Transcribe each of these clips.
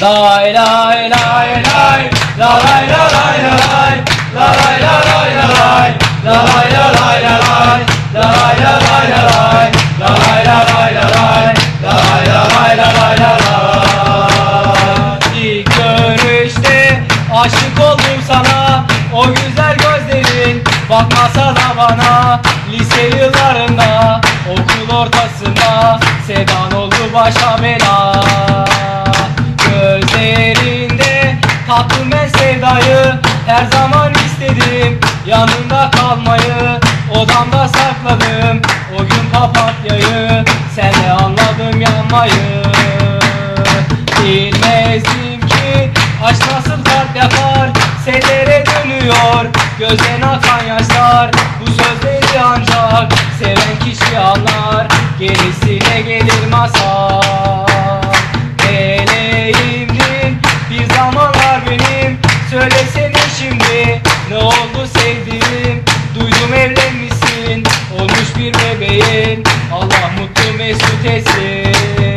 Lay lay lay lay La lay la lay la lay La lay la lay la lay La lay la lay la lay La lay la lay la lay La lay la lay la lay La lay la lay la lay la lay İlk görüşte aşık oldum sana O güzel gözlerin bakmasa da bana Lise yıllarında okul ortasında Sedan oldu başa bela tattım ben sevdayı Her zaman istedim. Yanında kalmayı Odamda sakladım. O gün papatyayı Senle anladım yanmayı. Bilmezdim ki aşk nasıl kalp yapar? Sellere dönüyor gözden akan yaşlar. Bu sözleri ancak seven kişi anlar. Gerisine oldu sevdiğim? Duydum evlenmişsin olmuş bir bebeğin. Allah mutlu mesut etsin.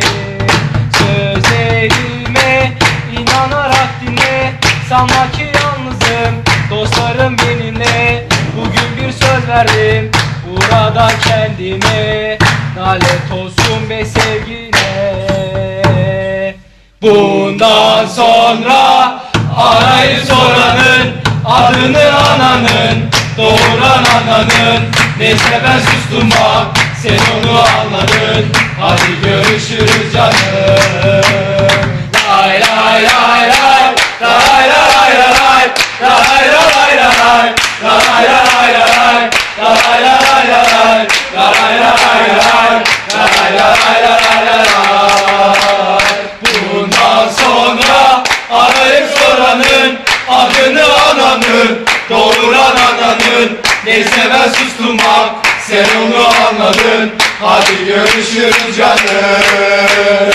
Sözlerime inanarak dinle. Sanma ki yalnızım dostlarım benimle. Bugün bir söz verdim burada kendime. Nalet olsun be sevgine. Bundan sonra arayı soranın Adını ananın Doğuran ananın Neyse ben sustum bak Sen onu anladın Hadi görüşürüz canım lay lay lay Lay lay lay lay Lay lay lay lay Lay lay lay lay Lay lay lay lay Lay lay lay lay Lay lay lay lay Neyse ben sustum bak Sen onu anladın. Hadi görüşürüz canım